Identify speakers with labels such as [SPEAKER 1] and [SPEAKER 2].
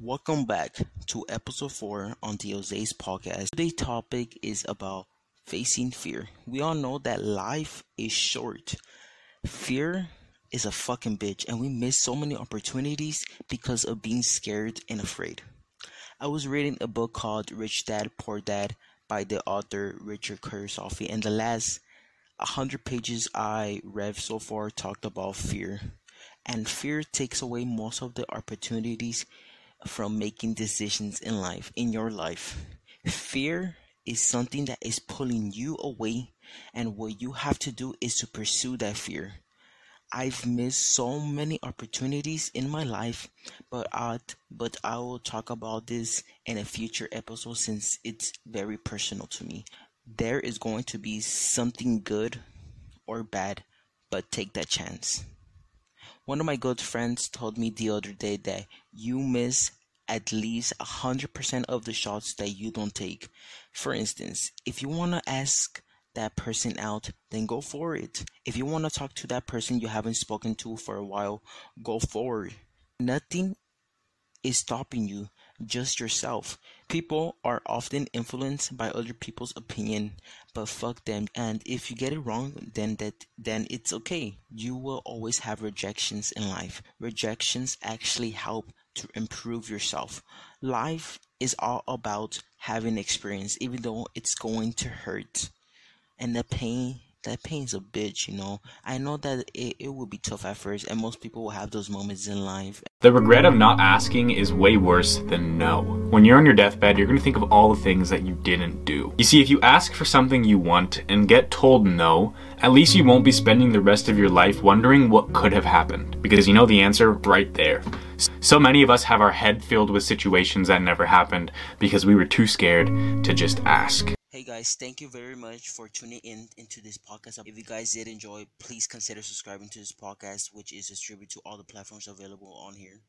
[SPEAKER 1] Welcome back to episode 4 on the Jose's podcast. Today's topic is about facing fear. We all know that life is short. Fear is a fucking bitch, and we miss so many opportunities because of being scared and afraid. I was reading a book called Rich Dad Poor Dad by the author Richard Kiyosaki, and the last 100 pages I read so far talked about fear. And fear takes away most of the opportunities from making decisions in life, in your life. Fear is something that is pulling you away, and what you have to do is to pursue that fear. I've missed so many opportunities in my life, but I but I will talk about this in a future episode since it's very personal to me. There is going to be something good or bad, but take that chance. One of my good friends told me the other day that you miss at least 100% of the shots that you don't take. For instance, if you want to ask that person out, then go for it. If you want to talk to that person you haven't spoken to for a while, go forward. Nothing is stopping you, just yourself. People are often influenced by other people's opinion, but fuck them. And if you get it wrong, then that then it's okay. You will always have rejections in life. Rejections actually help to improve yourself. Life is all about having experience, even though it's going to hurt and the pain that pain's a bitch, you know. I know that it, it will be tough at first, and most people will have those moments in life.
[SPEAKER 2] The regret of not asking is way worse than no. When you're on your deathbed, you're gonna think of all the things that you didn't do. You see, if you ask for something you want and get told no, at least you won't be spending the rest of your life wondering what could have happened, because you know the answer right there. So many of us have our head filled with situations that never happened because we were too scared to just ask.
[SPEAKER 1] Hey guys, thank you very much for tuning in into this podcast. If you guys did enjoy, please consider subscribing to this podcast, which is distributed to all the platforms available on here.